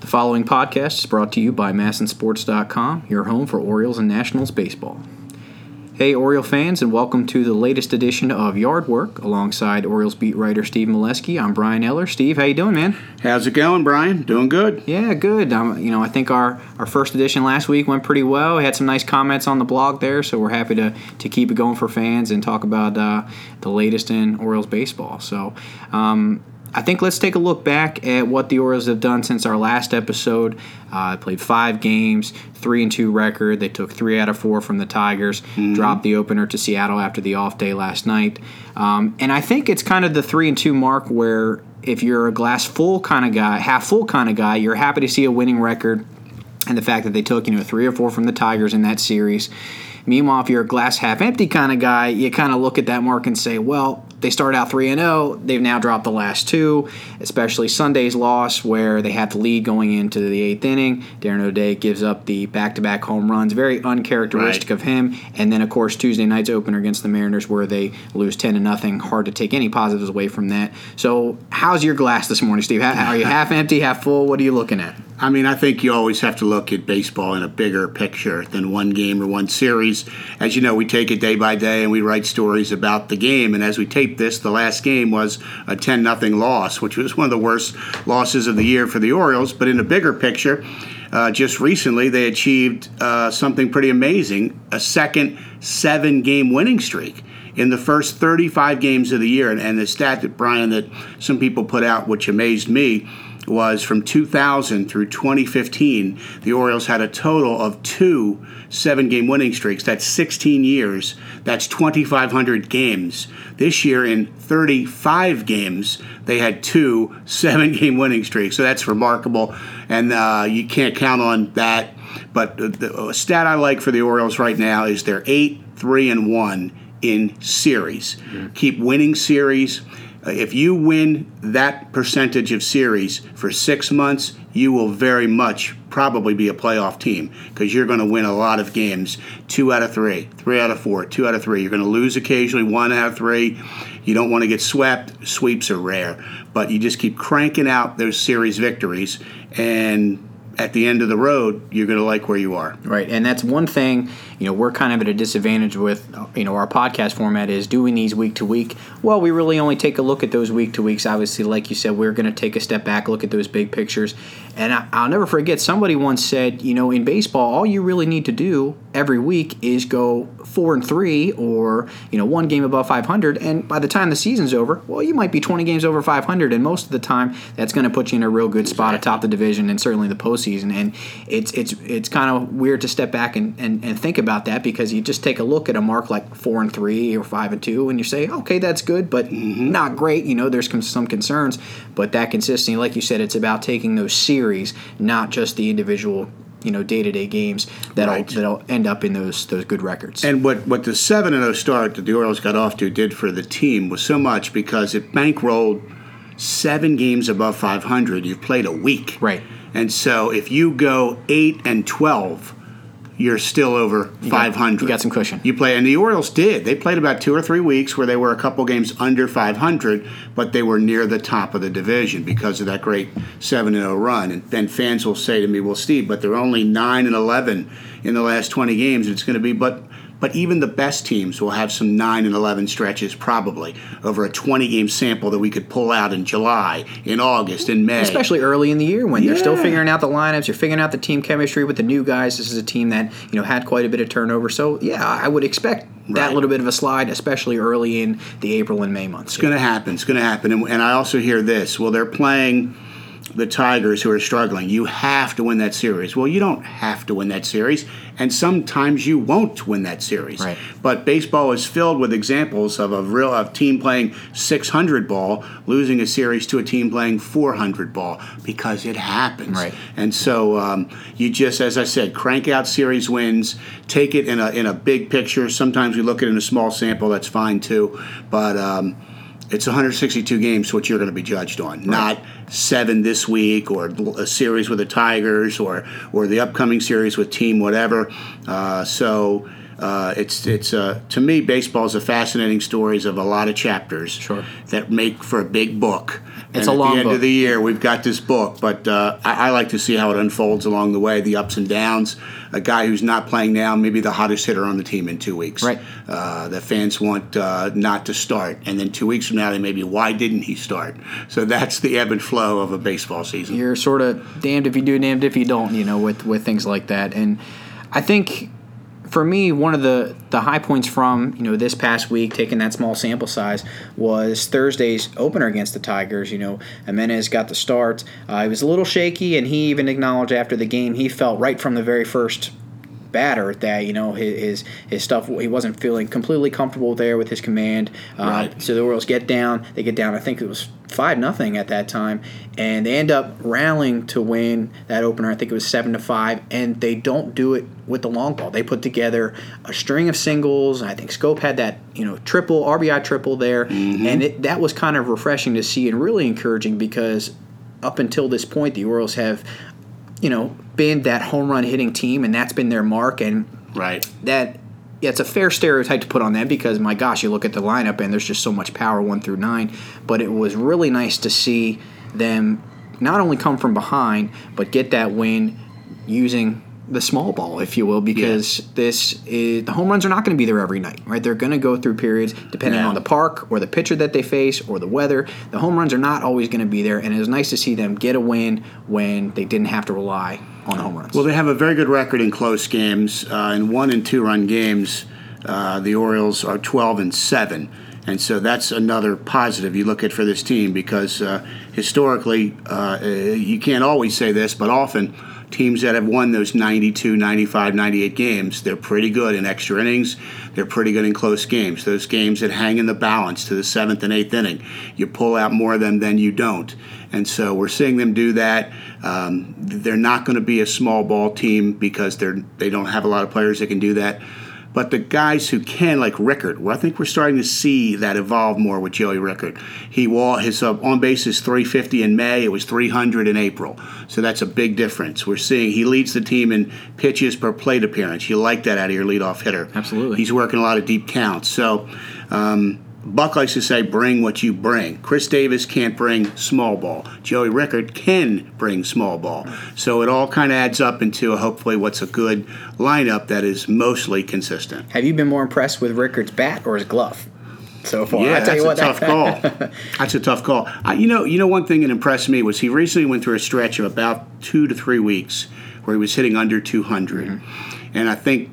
The following podcast is brought to you by MASNsports.com, your home for Orioles and Nationals baseball. Hey, Oriole fans, and welcome to the latest edition of Yard Work alongside Orioles beat writer Steve Melewski. I'm Brian Eller. Steve, how you doing, man? How's it going, Brian? Doing good. Yeah, good. Um, you know, I think our, our first edition last week went pretty well. We had some nice comments on the blog there, so we're happy to, to keep it going for fans and talk about uh, the latest in Orioles baseball. So, um, I think let's take a look back at what the Orioles have done since our last episode. Uh, played five games, three and two record. They took three out of four from the Tigers, mm-hmm. dropped the opener to Seattle after the off day last night. Um, and I think it's kind of the three and two mark where if you're a glass full kind of guy, half full kind of guy, you're happy to see a winning record. And the fact that they took you know three or four from the Tigers in that series. Meanwhile, if you're a glass half empty kind of guy, you kind of look at that mark and say, well, they started out 3 and 0. They've now dropped the last two, especially Sunday's loss where they had the lead going into the eighth inning. Darren O'Day gives up the back to back home runs, very uncharacteristic right. of him. And then, of course, Tuesday night's opener against the Mariners where they lose 10 to nothing. Hard to take any positives away from that. So, how's your glass this morning, Steve? How, are you half empty, half full? What are you looking at? I mean, I think you always have to look at baseball in a bigger picture than one game or one series. As you know, we take it day by day and we write stories about the game. And as we tape this, the last game was a 10 0 loss, which was one of the worst losses of the year for the Orioles. But in a bigger picture, uh, just recently they achieved uh, something pretty amazing a second seven game winning streak in the first 35 games of the year. And, and the stat that Brian, that some people put out, which amazed me, was from 2000 through 2015, the Orioles had a total of two seven game winning streaks. That's 16 years. That's 2,500 games. This year, in 35 games, they had two seven game winning streaks. So that's remarkable. And uh, you can't count on that. But the, stat I like for the Orioles right now is they're 8 3 and 1 in series. Keep winning series if you win that percentage of series for six months, you will very much probably be a playoff team because you're going to win a lot of games two out of three, three out of four, two out of three. You're going to lose occasionally, one out of three. You don't want to get swept. Sweeps are rare, but you just keep cranking out those series victories and at the end of the road, you're going to like where you are. Right, and that's one thing. You know, we're kind of at a disadvantage with you know our podcast format is doing these week to week. Well, we really only take a look at those week to weeks. Obviously, like you said, we're going to take a step back, look at those big pictures. And I, will never forget. Somebody once said, you know, in baseball, all you really need to do every week is go four and three, or you know, one game above 500. And by the time the season's over, well, you might be 20 games over 500, and most of the time, that's going to put you in a real good spot atop the division and certainly the postseason. And it's it's it's kind of weird to step back and, and, and think about that because you just take a look at a mark like four and three or five and two, and you say, okay, that's good, but mm-hmm. not great. You know, there's some concerns, but that consistency, like you said, it's about taking those series, not just the individual you know day to day games that'll right. that'll end up in those those good records. And what what the seven and zero oh start that the Orioles got off to did for the team was so much because it bankrolled seven games above 500. You've played a week, right? And so if you go 8 and 12, you're still over you 500. Got, you got some cushion. You play, and the Orioles did. They played about two or three weeks where they were a couple games under 500, but they were near the top of the division because of that great 7 0 run. And then fans will say to me, well, Steve, but they're only 9 and 11 in the last 20 games. It's going to be, but but even the best teams will have some 9 and 11 stretches probably over a 20 game sample that we could pull out in July, in August, in May. Especially early in the year when yeah. you're still figuring out the lineups, you're figuring out the team chemistry with the new guys. This is a team that, you know, had quite a bit of turnover. So, yeah, I would expect that right. little bit of a slide, especially early in the April and May months. It's going to happen. It's going to happen. And, and I also hear this. Well, they're playing the Tigers who are struggling. You have to win that series. Well, you don't have to win that series, and sometimes you won't win that series. Right. But baseball is filled with examples of a real of team playing 600 ball losing a series to a team playing 400 ball because it happens. Right. And so um, you just, as I said, crank out series wins, take it in a in a big picture. Sometimes we look at it in a small sample. That's fine too, but. Um, it's 162 games what you're going to be judged on, right. not seven this week or a series with the Tigers or or the upcoming series with team whatever. Uh, so Uh, it's it's uh, to me baseball is a fascinating stories of a lot of chapters Sure. that make for a big book. It's and a at long the end book. of the year, we've got this book, but uh, I, I like to see how it unfolds along the way, the ups and downs. A guy who's not playing now, maybe the hottest hitter on the team in two weeks. Right. Uh, the fans want uh, not to start, and then two weeks from now, they may be, why didn't he start? So that's the ebb and flow of a baseball season. you're sort of damned if you do, damned if you don't. You know, with with things like that, and I think for me, one of the the high points from you know this past week, taking that small sample size, was Thursday's opener against the Tigers. You know, Jimenez got the start. Uh, he was a little shaky, and he even acknowledged after the game he felt right from the very first batter that you know his his, his stuff he wasn't feeling completely comfortable there with his command. Uh, Right. So the Orioles get down. They get down. I think it was five nothing at that time, and they end up rallying to win that opener. I think it was seven to five, and they don't do it with the long ball. They put together a string of singles. I think Schoop had that you know triple RBI triple there, and it, that was kind of refreshing to see and really encouraging because up until this point the Orioles have you know been that home run hitting team, and that's been their mark and Right. that yeah, it's a fair stereotype to put on them because my gosh, you look at the lineup and there's just so much power one through nine. But it was really nice to see them not only come from behind but get that win using the small ball, if you will, because this is the home runs are not going to be there every night, right? They're going to go through periods depending Yeah. on the park or the pitcher that they face or the weather. The home runs are not always going to be there, and it was nice to see them get a win when they didn't have to rely on home runs. Well, they have a very good record in close games. Uh, in one and two run games, uh, the Orioles are 12 and 7. And so that's another positive you look at for this team because uh, historically, uh, you can't always say this, but often teams that have won those 92, 95, 98 games, they're pretty good in extra innings. They're pretty good in close games. Those games that hang in the balance to the seventh and eighth inning, you pull out more of them than you don't. And so we're seeing them do that. Um, they're not going to be a small ball team because they're they don't have a lot of players that can do that. But the guys who can, like Rickard, well, I think we're starting to see that evolve more with Joey Rickard. He wa- his uh, on base is 350 in May. It was 300 in April, so that's a big difference. We're seeing he leads the team in pitches per plate appearance. You like that out of your leadoff hitter. Absolutely. He's working a lot of deep counts. So. Um, Buck likes to say, bring what you bring. Chris Davis can't bring small ball. Joey Rickard can bring small ball. So it all kind of adds up into hopefully what's a good lineup that is mostly consistent. Have you been more impressed with Rickard's bat or his glove so far? Yeah, I tell that's you what, a tough call. That's a tough call. I, you know, you know, one thing that impressed me was he recently went through a stretch of about two to three weeks where he was hitting under 200, Mm-hmm. and I think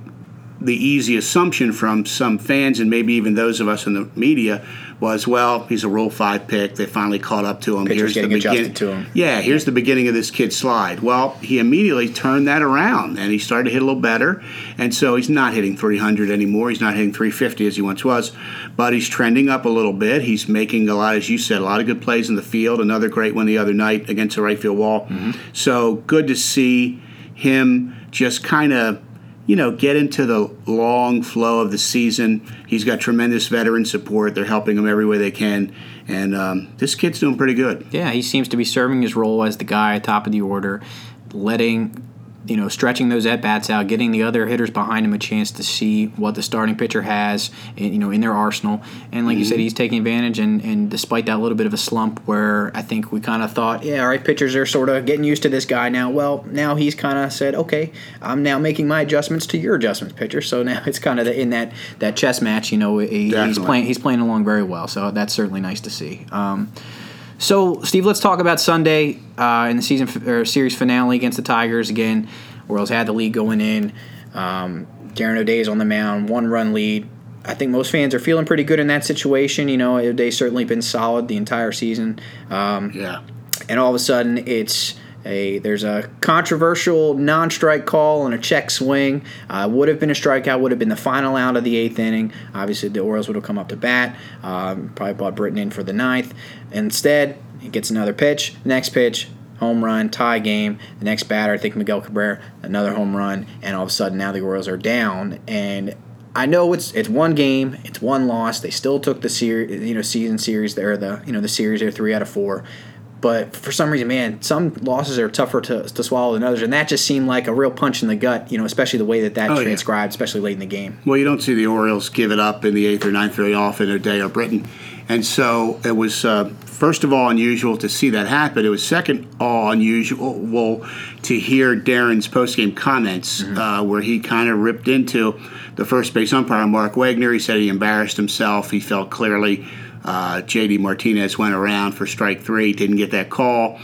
the easy assumption from some fans and maybe even those of us in the media was, well, he's a Rule Five pick. They finally caught up to him. Pitcher's getting the adjusted to him. Yeah, here's the beginning of this kid's slide. Well, he immediately turned that around and he started to hit a little better. And so he's not hitting 300 anymore. He's not hitting 350 as he once was, but he's trending up a little bit. He's making a lot, as you said, a lot of good plays in the field. Another great one the other night against the right field wall. Mm-hmm. So good to see him just kind of you know, get into the long flow of the season. He's got tremendous veteran support. They're helping him every way they can. And um, this kid's doing pretty good. Yeah, he seems to be serving his role as the guy at top of the order, letting you know, stretching those at bats out, getting the other hitters behind him a chance to see what the starting pitcher has, in, you know, in their arsenal. And like you said, he's taking advantage. And, and despite that little bit of a slump, where I think we kind of thought, yeah, all right, pitchers are sort of getting used to this guy now. Well, now he's kind of said, okay, I'm now making my adjustments to your adjustments, pitcher. So now it's kind of in that that chess match. You know, he, he's playing he's playing along very well. So that's certainly nice to see. Um, so, Steve, let's talk about Sunday uh, in the season f- or series finale against the Tigers again. Orioles had the lead going in. Um, Darren O'Day's on the mound, one run lead. I think most fans are feeling pretty good in that situation. You know, O'Day's certainly been solid the entire season. Um, Yeah. and all of a sudden it's a there's a controversial non-strike call and a check swing. Uh, would have been a strikeout. Would have been the final out of the eighth inning. Obviously, the Orioles would have come up to bat. Um, probably brought Britton in for the ninth. Instead, he gets another pitch. Next pitch. Home run, tie game. The next batter, I think Miguel Cabrera, another home run, and all of a sudden now the Orioles are down. And I know it's it's one game, it's one loss. They still took the series, you know, season series there, the you know the series there, three out of four. But for some reason, man, some losses are tougher to, to swallow than others, and that just seemed like a real punch in the gut. You know, especially the way that that Oh, yeah. transcribed, especially late in the game. Well, you don't see the Orioles give it up in the eighth or ninth very often, O'Day or Britton. And so it was, uh, first of all, unusual to see that happen. It was second all unusual well, to hear Darren's postgame comments, uh, where he kind of ripped into the first base umpire, Mark Wagner. He said he embarrassed himself. He felt clearly uh, J.D. Martinez went around for strike three, didn't get that call.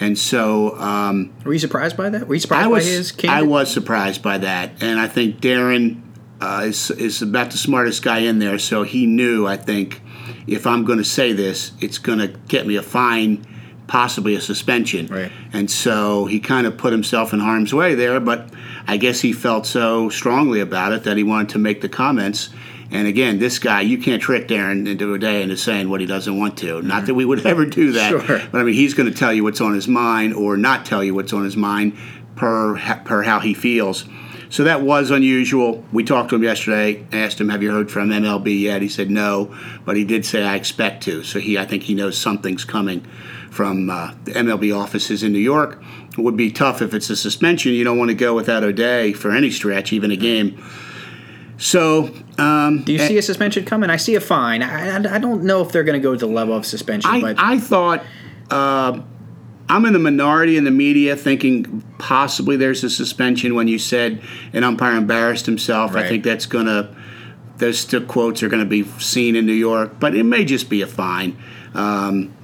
And so um, Were you surprised by that? Were you surprised I was by his I was surprised by that, and I think Darren uh, is is about the smartest guy in there. So he knew. I think if I'm going to say this, it's going to get me a fine, possibly a suspension. Right. And so he kind of put himself in harm's way there. But I guess he felt so strongly about it that he wanted to make the comments. And again, this guy, you can't trick Darren into a day into saying what he doesn't want to. Not that we would ever do that. Sure. But I mean, he's going to tell you what's on his mind or not tell you what's on his mind per per how he feels. So that was unusual. We talked to him yesterday. Asked him, "Have you heard from MLB yet?" He said no, but he did say, "I expect to." So he, I think, he knows something's coming from uh, the MLB offices in New York. It would be tough if it's a suspension. You don't want to go without O'Day for any stretch, even a game. So um, Do you see a suspension coming? I see a fine. I, I, I don't know if they're going to go to the level of suspension, I, but I thought uh, I'm in the minority in the media thinking possibly there's a suspension when you said an umpire embarrassed himself. I think that's going to, those still quotes are going to be seen in New York, but it may just be a fine. Um,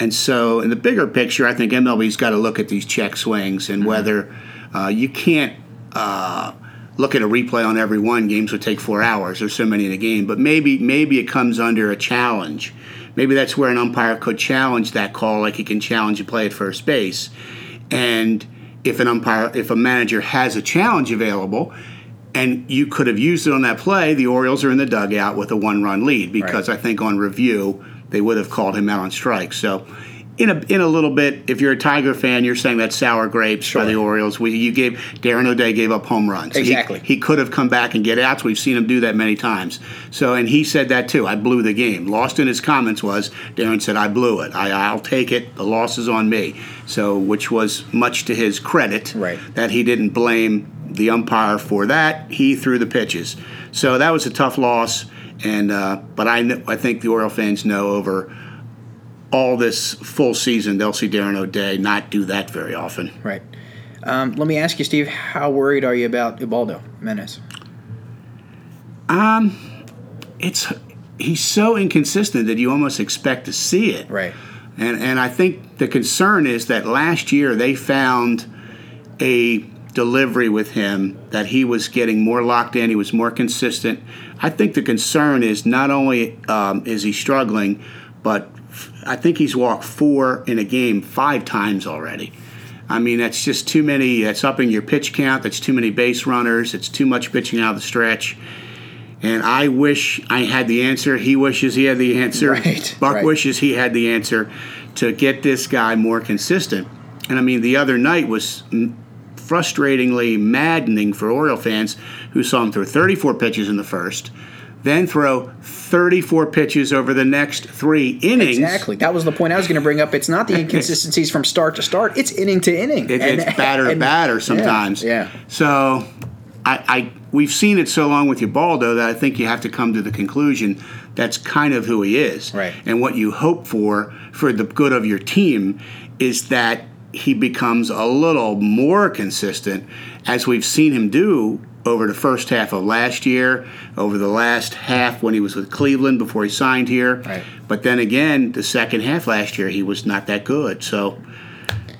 and so, in the bigger picture, I think MLB's got to look at these check swings and whether uh, you can't uh, look at a replay on every one. Games would take four hours. There's so many in a game, but maybe maybe it comes under a challenge. Maybe that's where an umpire could challenge that call, like he can challenge a play at first base. And if an umpire, if a manager has a challenge available, and you could have used it on that play, the Orioles are in the dugout with a one-run lead because I think on review they would have called him out on strike. So, in a in a little bit, if you're a Tiger fan, you're saying that's sour grapes by the Orioles. We, you gave Darren O'Day gave up home runs. He- Exactly. He, could have come back and get outs. We've seen him do that many times. So, and he said that too. I blew the game. Lost in his comments was Darren said I blew it. I, I'll take it. The loss is on me. So, which was much to his credit Right. that he didn't blame the umpire for that. He threw the pitches. So that was a tough loss. And uh, but I I think the Oriole fans know over all this full season they'll see Darren O'Day not do that very often. right. Um, let me ask you, Steve. How worried are you about Ubaldo Jimenez? It's he's so inconsistent that you almost expect to see it. Right. And and I think the concern is that last year they found a delivery with him that he was getting more locked in. He was more consistent. I think the concern is not only um, is he struggling, but I think he's walked four in a game five times already. I mean, that's just too many. That's upping your pitch count. That's too many base runners. It's too much pitching out of the stretch. And I wish I had the answer. He wishes he had the answer. Right, Buck right. wishes he had the answer to get this guy more consistent. And I mean, the other night was frustratingly maddening for Oriole fans who saw him throw 34 pitches in the first, then throw 34 pitches over the next three innings. Exactly. That was the point I was going to bring up. It's not the inconsistencies from start to start. It's inning to inning. It, And- it's batter to batter sometimes. yeah. So, I, I we've seen it so long with Ubaldo that I think you have to come to the conclusion that's kind of who he is. Right. And what you hope for for the good of your team is that he becomes a little more consistent, as we've seen him do over the first half of last year, over the last half when he was with Cleveland before he signed here. Right. But then again, the second half last year, he was not that good. So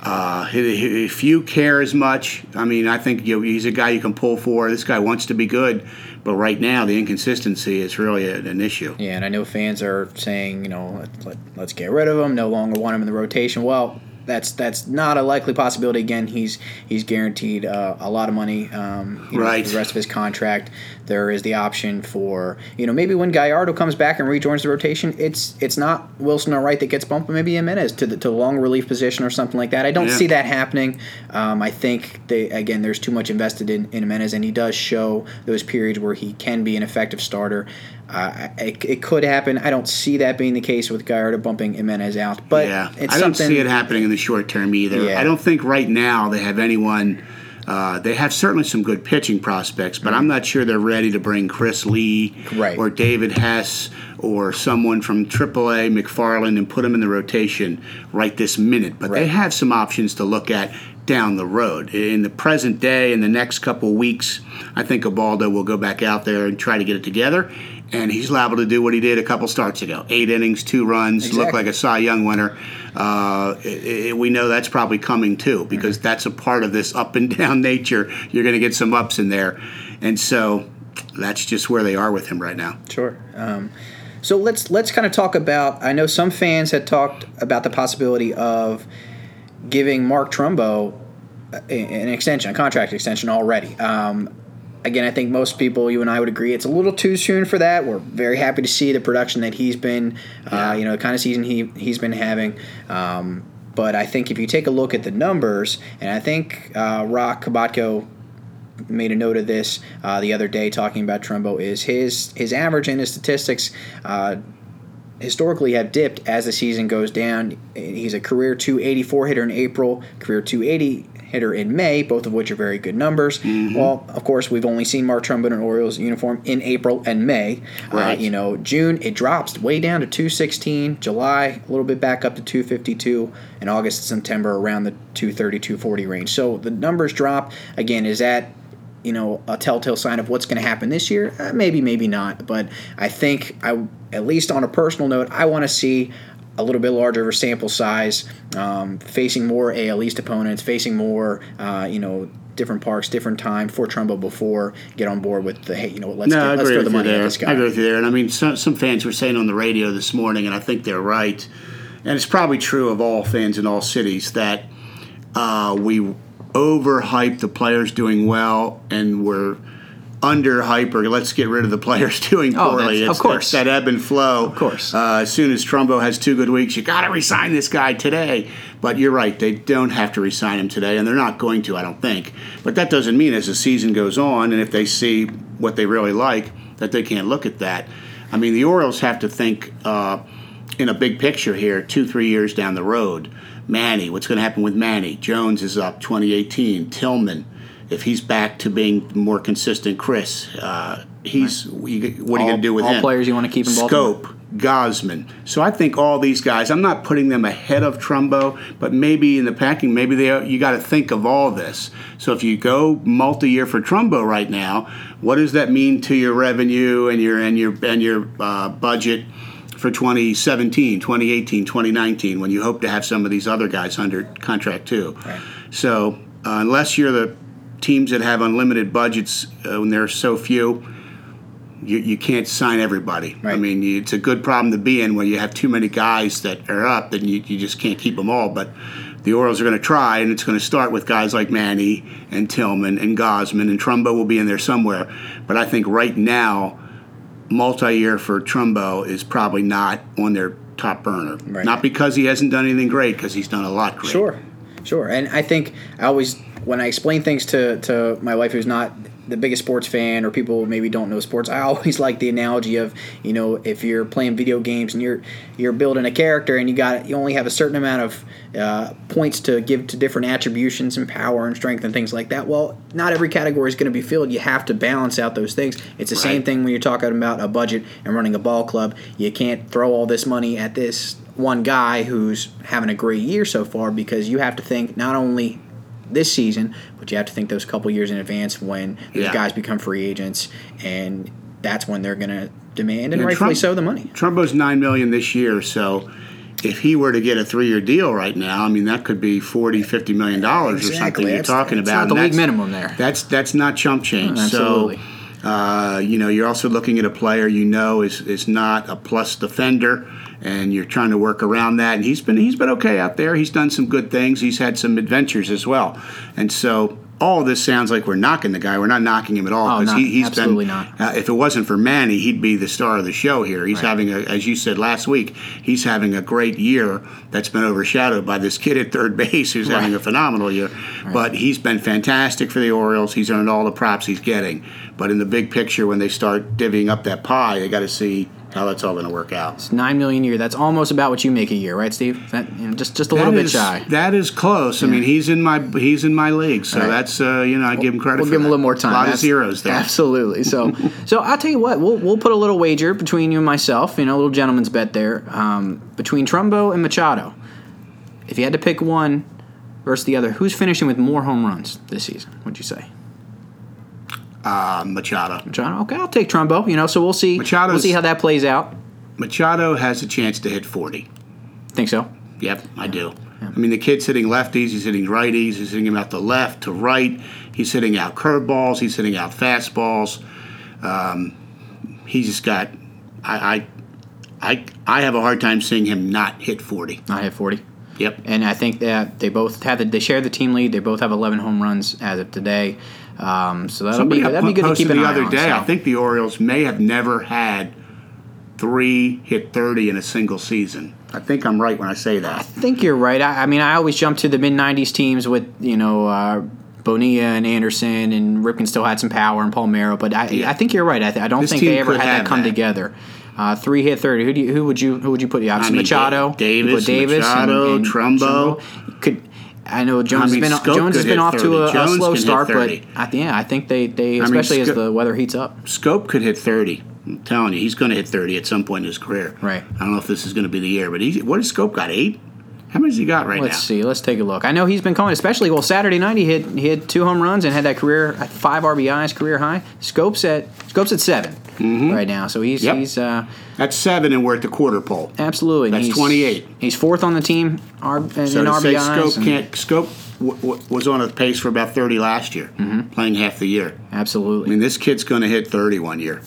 uh, if you care as much, I mean, I think you he's a guy you can pull for. This guy wants to be good, but right now the inconsistency is really an, issue. Yeah, and I know fans are saying, you know, let, let, let's get rid of him. No longer want him in the rotation. Well, that's that's not a likely possibility. Again, he's he's guaranteed uh, a lot of money, um, you know, Right. the rest of his contract. There is the option for you know maybe when Gallardo comes back and rejoins the rotation, it's it's not Wilson or Wright that gets bumped, but maybe Jimenez to the to the long relief position or something like that. I don't Yeah. see that happening. Um, I think they again there's too much invested in in Jimenez, and he does show those periods where he can be an effective starter. Uh, it, it could happen. I don't see that being the case with Gallardo bumping Jimenez out, but yeah, I don't see it happening in the short term either. Yeah. I don't think right now they have anyone. Uh, they have certainly some good pitching prospects, but I'm not sure they're ready to bring Chris Lee Right. or David Hess or someone from AAA McFarland and put them in the rotation right this minute. But they have some options to look at down the road. In the present day, in the next couple weeks, I think Ubaldo will go back out there and try to get it together. And he's liable to do what he did a couple starts ago: eight innings, two runs, look like a Cy Young winner. Uh, i i we know that's probably coming too because that's a part of this up and down nature. You're going to get some ups in there, and so that's just where they are with him right now. Sure. Um, so let's let's kind of talk about. I know some fans had talked about the possibility of giving Mark Trumbo an extension, a contract extension already. Um, again, I think most people, you and I would agree, it's a little too soon for that. We're very happy to see the production that he's been, uh, you know, the kind of season he he's been having. Um, but I think if you take a look at the numbers, and I think uh, Roch Kubatko made a note of this uh, the other day talking about Trumbo is his his average and his statistics uh, historically have dipped as the season goes down. He's a career 284 hitter in April, career 280 hitter in May, both of which are very good numbers. Well, of course, we've only seen Mark Trumbo in an Orioles uniform in April and May. Right. Uh, you know, June it drops way down to 216. July a little bit back up to 252, and August and September around the 230 240 range. So the numbers drop again. Is that you know a telltale sign of what's going to happen this year? Uh, maybe, maybe not. But I think I, at least on a personal note, I want to see a little bit larger of a sample size, um, facing more AL East opponents, facing more, uh, you know, different parks, different time for Trumbo before get on board with the hey, you know, let's No, get, let's throw the money at this guy. I agree with you there. And I mean, some, some fans were saying on the radio this morning, and I think they're right, and it's probably true of all fans in all cities, that uh, we overhype the players doing well and we're underhype or let's get rid of the players doing Oh, poorly. that's- of course. it's that ebb and flow. Of course. Uh, as soon as Trumbo has two good weeks, you got to resign this guy today. But you're right, they don't have to resign him today, and they're not going to, I don't think. But that doesn't mean as the season goes on, and if they see what they really like, that they can't look at that. I mean, the Orioles have to think uh, in a big picture here, two, three years down the road. Manny, what's going to happen with Manny? Jones is up 2018. Tillman, if he's back to being more consistent, Chris, uh, he's you- what are you going to do with all him? players you wanna keep in Baltimore. Schoop, Gausman. So I think all these guys. I'm not putting them ahead of Trumbo, but maybe in the packing, maybe they you got to think of all this. So if you go multi-year for Trumbo right now, what does that mean to your revenue and your and your and your uh, budget? For 2017, 2018, 2019, when you hope to have some of these other guys under contract too. So, uh, unless you're the teams that have unlimited budgets, uh, when there are so few, you, you can't sign everybody. I mean, you, it's a good problem to be in when you have too many guys that are up, then you, you just can't keep them all. But the Orioles are going to try, and it's going to start with guys like Manny and Tillman and Gausman, and Trumbo will be in there somewhere. But I think right now, multi-year for Trumbo is probably not on their top burner. Right. Not because he hasn't done anything great, because he's done a lot great. Sure, sure. And I think I always, when I explain things to, to my wife who's not the biggest sports fan or people maybe don't know sports, I always like the analogy of, you know, if you're playing video games and you're you're building a character and you got you only have a certain amount of uh, points to give to different attributions and power and strength and things like that. Well, not every category is going to be filled. You have to balance out those things. It's the same thing when you're talking about a budget and running a ball club. You can't throw all this money at this one guy who's having a great year so far because you have to think not only this season, but you have to think those couple years in advance when those Yeah. guys become free agents, and that's when they're going to demand and Yeah, rightfully Trump- so the money. Trumbo's nine million this year, so if he were to get a three-year deal right now, I mean that could be 40, 50 million dollars or Exactly. something. You're That's- talking that's about not the league that's- minimum there. That's that's not chump change. Oh, absolutely. So, uh, you know, you're also looking at a player you know is is not a plus defender, and you're trying to work around that. And he's been he's been okay out there. He's done some good things. He's had some adventures as well, and so. all this sounds like we're knocking the guy. We're not knocking him at all Oh, because not- he, he's absolutely been. not. Uh, if it wasn't for Manny, he'd be the star of the show here. He's Right. having a, as you said last week, he's having a great year that's been overshadowed by this kid at third base who's having a phenomenal year. Right. But he's been fantastic for the Orioles. He's earned all the props he's getting. But in the big picture, when they start divvying up that pie, they got to see how that's all going to work out. It's nine million a year. That's almost about what you make a year, right, Steve? That, you know, just just a little That bit shy. That is close. I mean, he's in my he's in my league, so Right. that's uh, you know I give him credit. We'll for give him a little more time. A lot That's- of zeros there. Absolutely. So, so I'll tell you what. We'll we'll put a little wager between you and myself. You know, a little gentleman's bet there um, between Trumbo and Machado. If you had to pick one versus the other, who's finishing with more home runs this season? What'd you say? Uh, Machado. Machado. Okay, I'll take Trumbo. You know, so we'll see. Machado's- we'll see how that plays out. Machado has a chance to hit forty. Think so? Yep, I do. I mean, the kid's hitting lefties, he's hitting righties, he's hitting them out to left, to right. He's hitting out curveballs, he's hitting out fastballs. Um, he's just got. I, I, I, I have a hard time seeing him not hit forty. I have forty. Yep. and I think that they both have the, they share the team lead. They both have 11 home runs as of today. Um, so that'll Somebody be that'd be good to keep an the eye other on. day. so. I think the Orioles may have never had three hit thirty in a single season. I think I'm right when I say that. I think you're right. I, I mean, I always jump to the mid '90s teams with you know uh, Bonilla and Anderson, and Ripken still had some power and Palmeiro. But I, Yeah. I think you're right. I, th- I don't This think they ever had that come that. together. Uh, three hit thirty. Who do you, who would you who would you put? You obviously mean, Machado, Da- You Davis, put Davis, Machado, Trumbo. Could I know Jones mean, has been Jones has been off to a, a slow start, but 30. I, yeah, I think they, they especially as Sco- the weather heats up. Schoop could hit 30. I'm telling you, he's going to hit 30 at some point in his career. Right. I don't know if this is going to be the year, but he's, what has Schoop got? Eight? How many has he got right now? Let's see. Let's take a look. I know he's been calling, especially well Saturday night. He hit he hit two home runs and had that career five RBIs, career high. Schoop's at Schoop's at 7 right now, so he's Mm-hmm. Yep. he's uh, That's seven, and we're at the quarter pole. absolutely. That's he's, 28. He's fourth on the team R, in, So in RBIs. Schoop and- can't. Schoop w- w- was on a pace for about 30 last year, Mm-hmm. playing half the year. absolutely. I mean, this kid's going to hit 30 one year.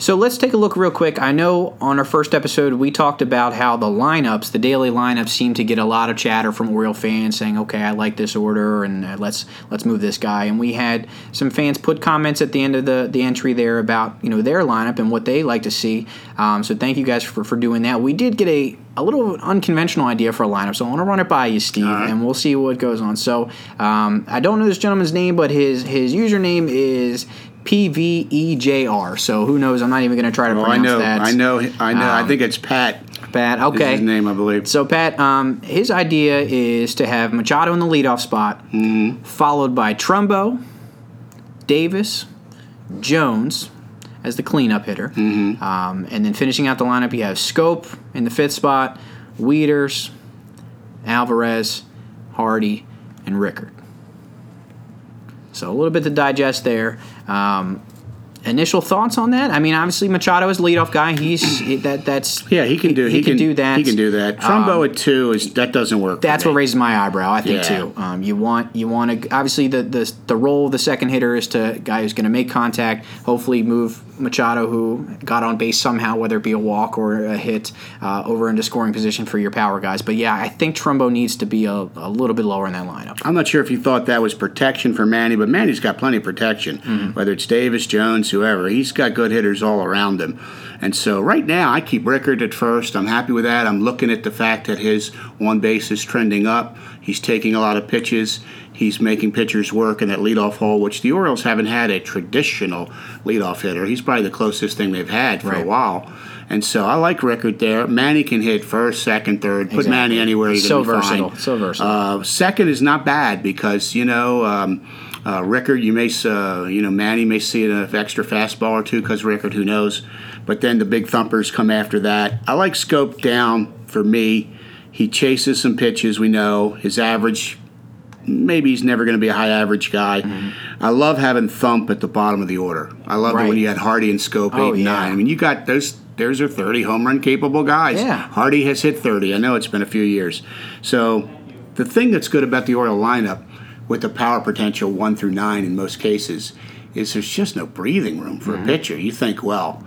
So let's take a look real quick. I know on our first episode we talked about how the lineups, the daily lineups, seem to get a lot of chatter from Oriole fans saying, "Okay, I like this order, and uh, let's let's move this guy." And we had some fans put comments at the end of the, the entry there about you know their lineup and what they like to see. Um, so thank you guys for, for doing that. We did get a a little unconventional idea for a lineup, so I want to run it by you, Steve, right. and we'll see what goes on. So um, I don't know this gentleman's name, but his his username is PVEJR. So who knows? I'm not even going to try to Oh, pronounce I know. that. I know. I know. I Um, think it's Pat. Pat. Okay. his name, I believe. So Pat, um, his idea is to have Machado in the leadoff spot, Mm-hmm. followed by Trumbo, Davis, Jones as the cleanup hitter, Mm-hmm. um, and then finishing out the lineup, you have Schoop in the fifth spot, Wieters, Alvarez, Hardy, and Rickard. So a little bit to digest there. Um, initial thoughts on that? I mean, obviously Machado is leadoff guy. He's he, that. That's Yeah, he can do. He, can, do that. He can do that. Trumbo Um, at two is that doesn't work. that's what raises my eyebrow. I think Yeah. too. Um, you want you want to obviously the, the the role of the second hitter is to guy who's going to make contact. Hopefully move Machado who got on base somehow, whether it be a walk or a hit, uh, over into scoring position for your power guys. But yeah, I think Trumbo needs to be a, a little bit lower in that lineup. I'm not sure if you thought that was protection for Manny, but Manny's got plenty of protection. Mm-hmm. Whether it's Davis, Jones, whoever, he's got good hitters all around him. And so right now, I keep Rickard at first. I'm happy with that. I'm looking at the fact that his one base is trending up. He's taking a lot of pitches. He's making pitchers work in that leadoff hole, which the Orioles haven't had a traditional leadoff hitter. He's probably the closest thing they've had for Right. a while. And so I like Rickard there. Manny can hit first, second, third. Put Exactly. Manny anywhere he's So gonna fine. versatile, so versatile. Uh, second is not bad because you know um, uh, Rickard. You may uh, you know Manny may see an extra fastball or two because Rickard. Who knows? But then the big thumpers come after that. I like Schoop down for me. He chases some pitches. We know his average. Maybe he's never going to be a high average guy. I love having Thump at the bottom of the order. I love it Mm-hmm. Right. when you had Hardy and Schoop eight Oh, and yeah. nine. I mean, you got those. Those are thirty home run capable guys. Yeah. Hardy has hit 30. I know it's been a few years. So the thing that's good about the Oriole lineup with the power potential 1 through 9 in most cases is there's just no breathing room Mm-hmm. for a pitcher. You think, well,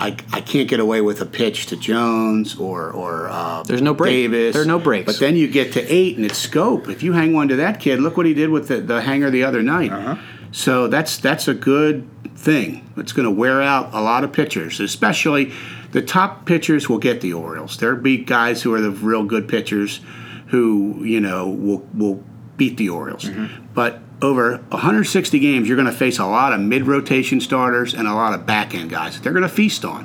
I, I can't get away with a pitch to Jones or or uh, There's no break. Davis. There are no breaks. But then you get to eight and it's Schoop. If you hang one to that kid, look what he did with the, the hanger the other night. Uh-huh. So that's that's a good thing. It's going to wear out a lot of pitchers, especially the top pitchers will get the Orioles. There'll be guys who are the real good pitchers who you know will will beat the Orioles. Mm-hmm. But over 160 games, you're going to face a lot of mid rotation starters and a lot of back end guys that they're going to feast on.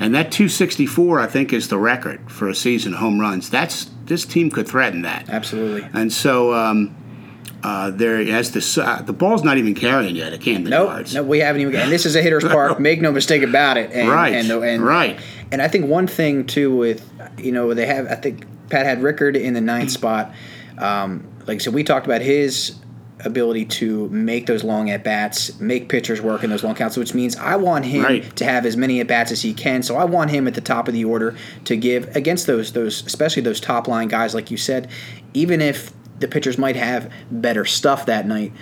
And that 264, I think, is the record for a season home runs. That's this team could threaten that. Absolutely. And so um, uh, there, as the uh, the ball's not even carrying yet at Camden Nope, no, we haven't even. And this is a hitter's park. Make no mistake about it. And, Right, And, and, right. And I think one thing too with you know they have. I think Pat had Rickard in the ninth spot. Um, like I said, we talked about his ability to make those long at bats, make pitchers work in those long counts, which means I want him Right. to have as many at bats as he can. So I want him at the top of the order to give against those those especially those top line guys, like you said. Even if the pitchers might have better stuff that night,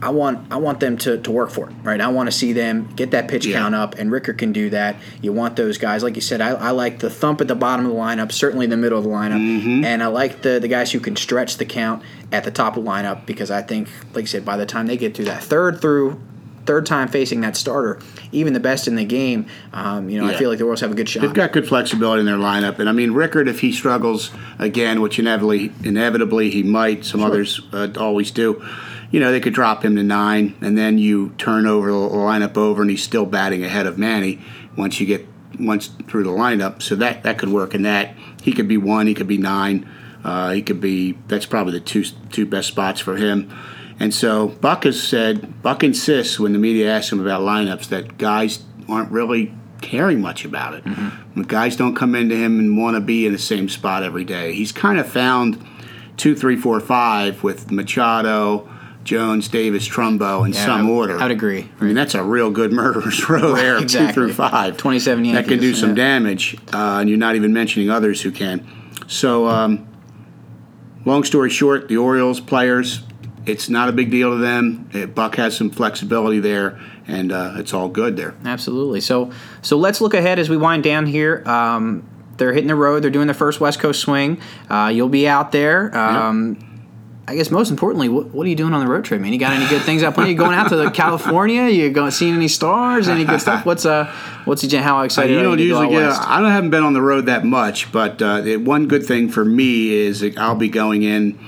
I want I want them to, to work for it, right? I want to see them get that pitch Yeah. count up, and Rickard can do that. You want those guys, like you said. I, I like the thump at the bottom of the lineup, certainly the middle of the lineup, Mm-hmm. and I like the the guys who can stretch the count at the top of the lineup because I think, like you said, by the time they get through that third through third time facing that starter, even the best in the game, um, you know, I feel like the Royals have a good shot. They've got good flexibility in their lineup, and I mean Rickard, if he struggles again, which inevitably inevitably he might, some others uh, always do. You know, they could drop him to nine, and then you turn over the lineup over, and he's still batting ahead of Manny once you get once through the lineup. So that that could work in that. He could be one, he could be nine, uh, he could be. That's probably the two two best spots for him. And so Buck has said, Buck insists when the media asks him about lineups that guys aren't really caring much about it. The guys don't come into him and want to be in the same spot every day. He's kind of found two, three, four, five with Machado, Jones, Davis, Trumbo in Yeah, some I- order. I'd agree. I mean, that's a real good murderer's row there, two exactly. through five. 27 That can do some yeah. damage, uh, and you're not even mentioning others who can. So, um, long story short, the Orioles players, it's not a big deal to them. Uh, Buck has some flexibility there, and uh, it's all good there. Absolutely. So so let's look ahead as we wind down here. Um, they're hitting the road. They're doing their first West Coast swing. Uh, you'll be out there. Um, I guess most importantly, what, what are you doing on the road trip, man? You got any good things out planning? You going out to the California? You going seeing any stars? Any good stuff? What's uh what's the how excited you don't you go usually get. west? I don't haven't been on the road that much, but uh, the one good thing for me is I'll be going in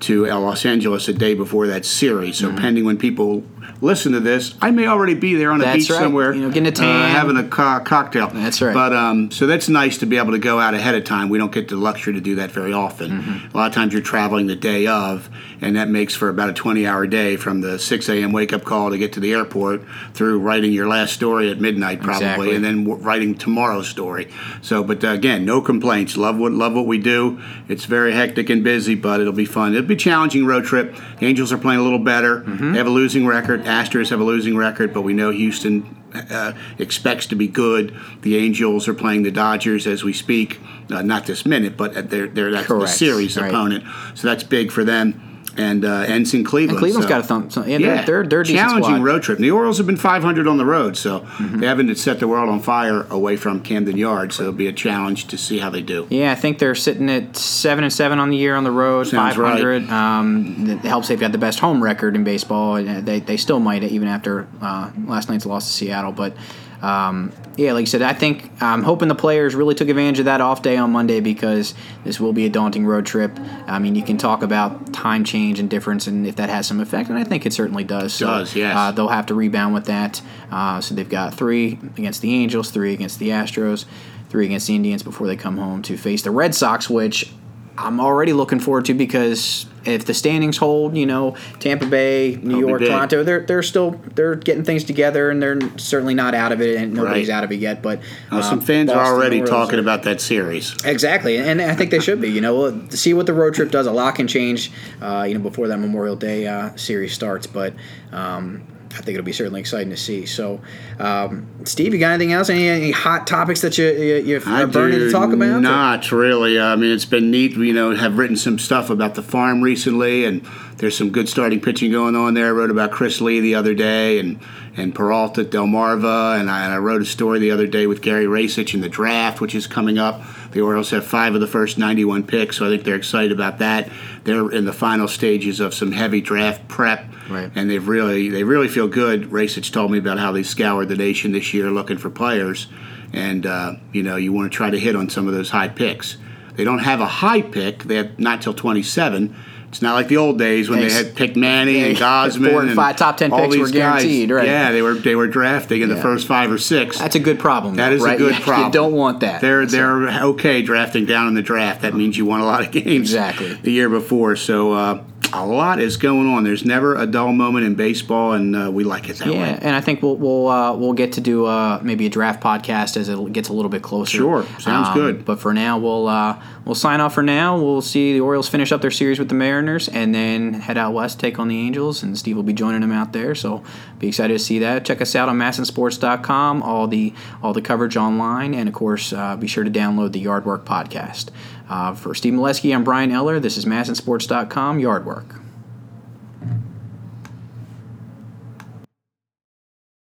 to uh, Los Angeles a day before that series. So pending when people listen to this, I may already be there on a. That's beach right. somewhere, You know, getting a uh, tan. having a co- cocktail. That's right. But um, so that's nice to be able to go out ahead of time. We don't get the luxury to do that very often. Mm-hmm. A lot of times you're traveling the day of, and that makes for about a 20-hour day from the 6 a.m. wake-up call to get to the airport through writing your last story at midnight probably, Exactly. and then w- writing tomorrow's story. So, but uh, again, no complaints. Love what love what we do. It's very hectic and busy, but it'll be fun. It'll be challenging road trip. The Angels are playing a little better. Mm-hmm. They have a losing record. Astros have a losing record, but we know Houston uh, expects to be good. The Angels are playing the Dodgers as we speak. Uh, not this minute, but at their, their that's the series Right. opponent. So that's big for them. And uh, ends in Cleveland. Cleveland's so- got a thump. So, yeah, they're, they're, they're a challenging road trip. The Orioles have been 500 on the road, so Mm-hmm. they haven't set the world on fire away from Camden Yards. So it'll be a challenge to see how they do. Yeah, I think they're sitting at seven and seven on the year on the road, Sounds five hundred. Um, it helps they've got the best home record in baseball. They they still might even after uh, last night's loss to Seattle, but. Um, yeah, like I said, I think I'm hoping the players really took advantage of that off day on Monday because this will be a daunting road trip. I mean, you can talk about time change and difference and if that has some effect, and I think it certainly does. So, Does, yes. Uh, they'll have to rebound with that. Uh, so they've got three against the Angels, three against the Astros, three against the Indians before they come home to face the Red Sox, which I'm already looking forward to because if the standings hold, you know, Tampa Bay, New That'll York. Toronto, they're they're still they're getting things together and they're certainly not out of it and nobody's Right. out of it yet. But Uh, um, some fans are already talking about that series. Exactly, and I think they should be. You know, see what the road trip does. A lot can change, uh, you know, before that Memorial Day uh, series starts. But um, I think it'll be certainly exciting to see. So, um, Steve, you got anything else? Any, any hot topics that you you, are burning to talk about? Not really. I mean, it's been neat. You know, have written some stuff about the farm recently, and there's some good starting pitching going on there. I wrote about Chris Lee the other day, and and Peralta Delmarva, and I, and I wrote a story the other day with Gary Rajsich in the draft, which is coming up. The Orioles have five of the first 91 picks, so I think they're excited about that. They're in the final stages of some heavy draft prep, Right. and they've really they really feel good. Rajsich told me about how they scoured the nation this year looking for players, and uh, you know you want to try to hit on some of those high picks. They don't have a high pick; they have not till 27. It's not like the old days when Thanks. they had picked Manny and Yeah, Gausman. four and five top 10 picks were these guys. guaranteed, right. Yeah, they were they were drafting in the first five or six. That's a good problem. That though, is right? a good problem. You don't want that. They're So- they're okay drafting down in the draft. That means you won a lot of games Exactly. the year before. So uh, a lot is going on. There's never a dull moment in baseball, and uh, we like it that Yeah, way. and I think we'll we'll uh, we'll get to do uh, maybe a draft podcast as it gets a little bit closer. Sure, sounds good. But for now, we'll uh, we'll sign off. For now, we'll see the Orioles finish up their series with the Mariners, and then head out west, take on the Angels, and Steve will be joining them out there. So be excited to see that. Check us out on MASNsports.com, all the all the coverage online, and of course, uh, be sure to download the Yard Work podcast. Uh, for Steve Melewski, I'm Brian Eller. This is MASNsports.com Yard Work.